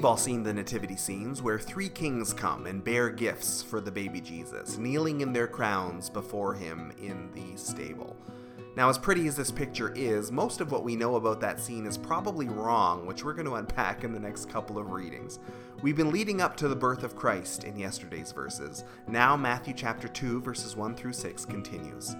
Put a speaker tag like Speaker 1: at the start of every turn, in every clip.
Speaker 1: We've all seen the nativity scenes where three kings come and bear gifts for the baby Jesus, kneeling in their crowns before him in the stable. Now, as pretty as this picture is, most of what we know about that scene is probably wrong, which we're going to unpack in the next couple of readings. We've been leading up to the birth of Christ in yesterday's verses. Now, Matthew chapter 2, verses 1 through 6 continues.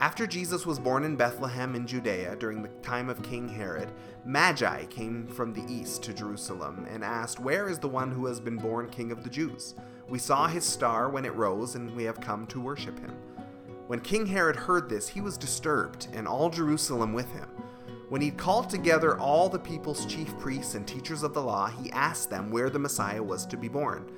Speaker 1: After Jesus was born in Bethlehem in Judea during the time of King Herod, Magi came from the east to Jerusalem and asked, Where is the one who has been born King of the Jews? We saw his star when it rose, and we have come to worship him. When King Herod heard this, he was disturbed, and all Jerusalem with him. When he called together all the people's chief priests and teachers of the law, he asked them where the Messiah was to be born.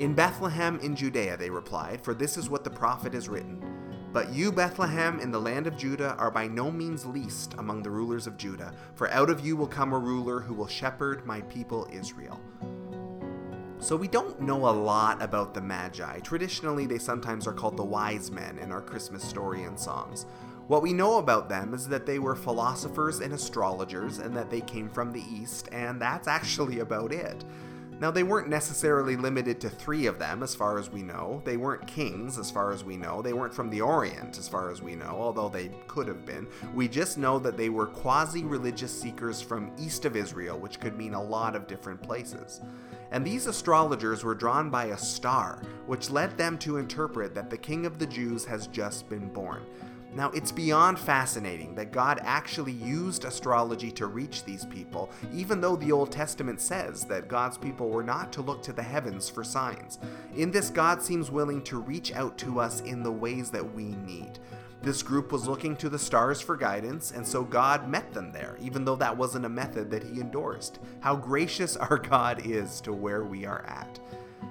Speaker 1: In Bethlehem in Judea, they replied, for this is what the prophet has written. But you, Bethlehem, in the land of Judah, are by no means least among the rulers of Judah, for out of you will come a ruler who will shepherd my people Israel. So we don't know a lot about the Magi. Traditionally, they sometimes are called the wise men in our Christmas story and songs. What we know about them is that they were philosophers and astrologers and that they came from the East, and that's actually about it. Now, they weren't necessarily limited to three of them, as far as we know. They weren't kings, as far as we know. They weren't from the Orient, as far as we know, although they could have been. We just know that they were quasi religious seekers from east of Israel, which could mean a lot of different places. And these astrologers were drawn by a star, which led them to interpret that the king of the Jews has just been born. Now, it's beyond fascinating that God actually used astrology to reach these people, even though the Old Testament says that God's people were not to look to the heavens for signs. In this, God seems willing to reach out to us in the ways that we need. This group was looking to the stars for guidance, and so God met them there, even though that wasn't a method that He endorsed. How gracious our God is to where we are at.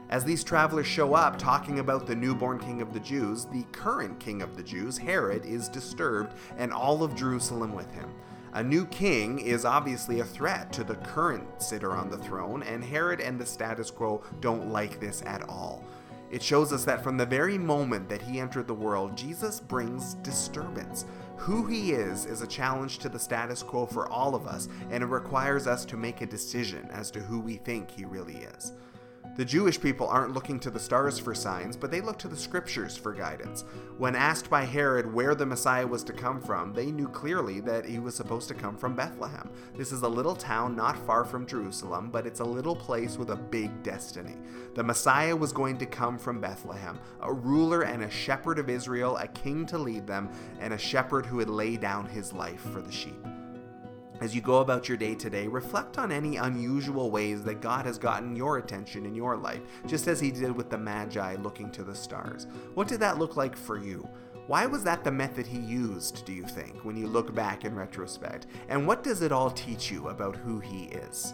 Speaker 1: As these travelers show up talking about the newborn king of the Jews, the current king of the Jews, Herod, is disturbed and all of Jerusalem with him. A new king is obviously a threat to the current sitter on the throne, and Herod and the status quo don't like this at all. It shows us that from the very moment that he entered the world, Jesus brings disturbance. Who he is is a challenge to the status quo for all of us, and it requires us to make a decision as to who we think he really is. The Jewish people aren't looking to the stars for signs, but they look to the scriptures for guidance. When asked by Herod where the Messiah was to come from, they knew clearly that he was supposed to come from Bethlehem. This is a little town not far from Jerusalem, but it's a little place with a big destiny. The Messiah was going to come from Bethlehem, a ruler and a shepherd of Israel, a king to lead them, and a shepherd who would lay down his life for the sheep. As you go about your day today, reflect on any unusual ways that God has gotten your attention in your life, just as He did with the Magi looking to the stars. What did that look like for you? Why was that the method he used, do you think, when you look back in retrospect? And what does it all teach you about who he is?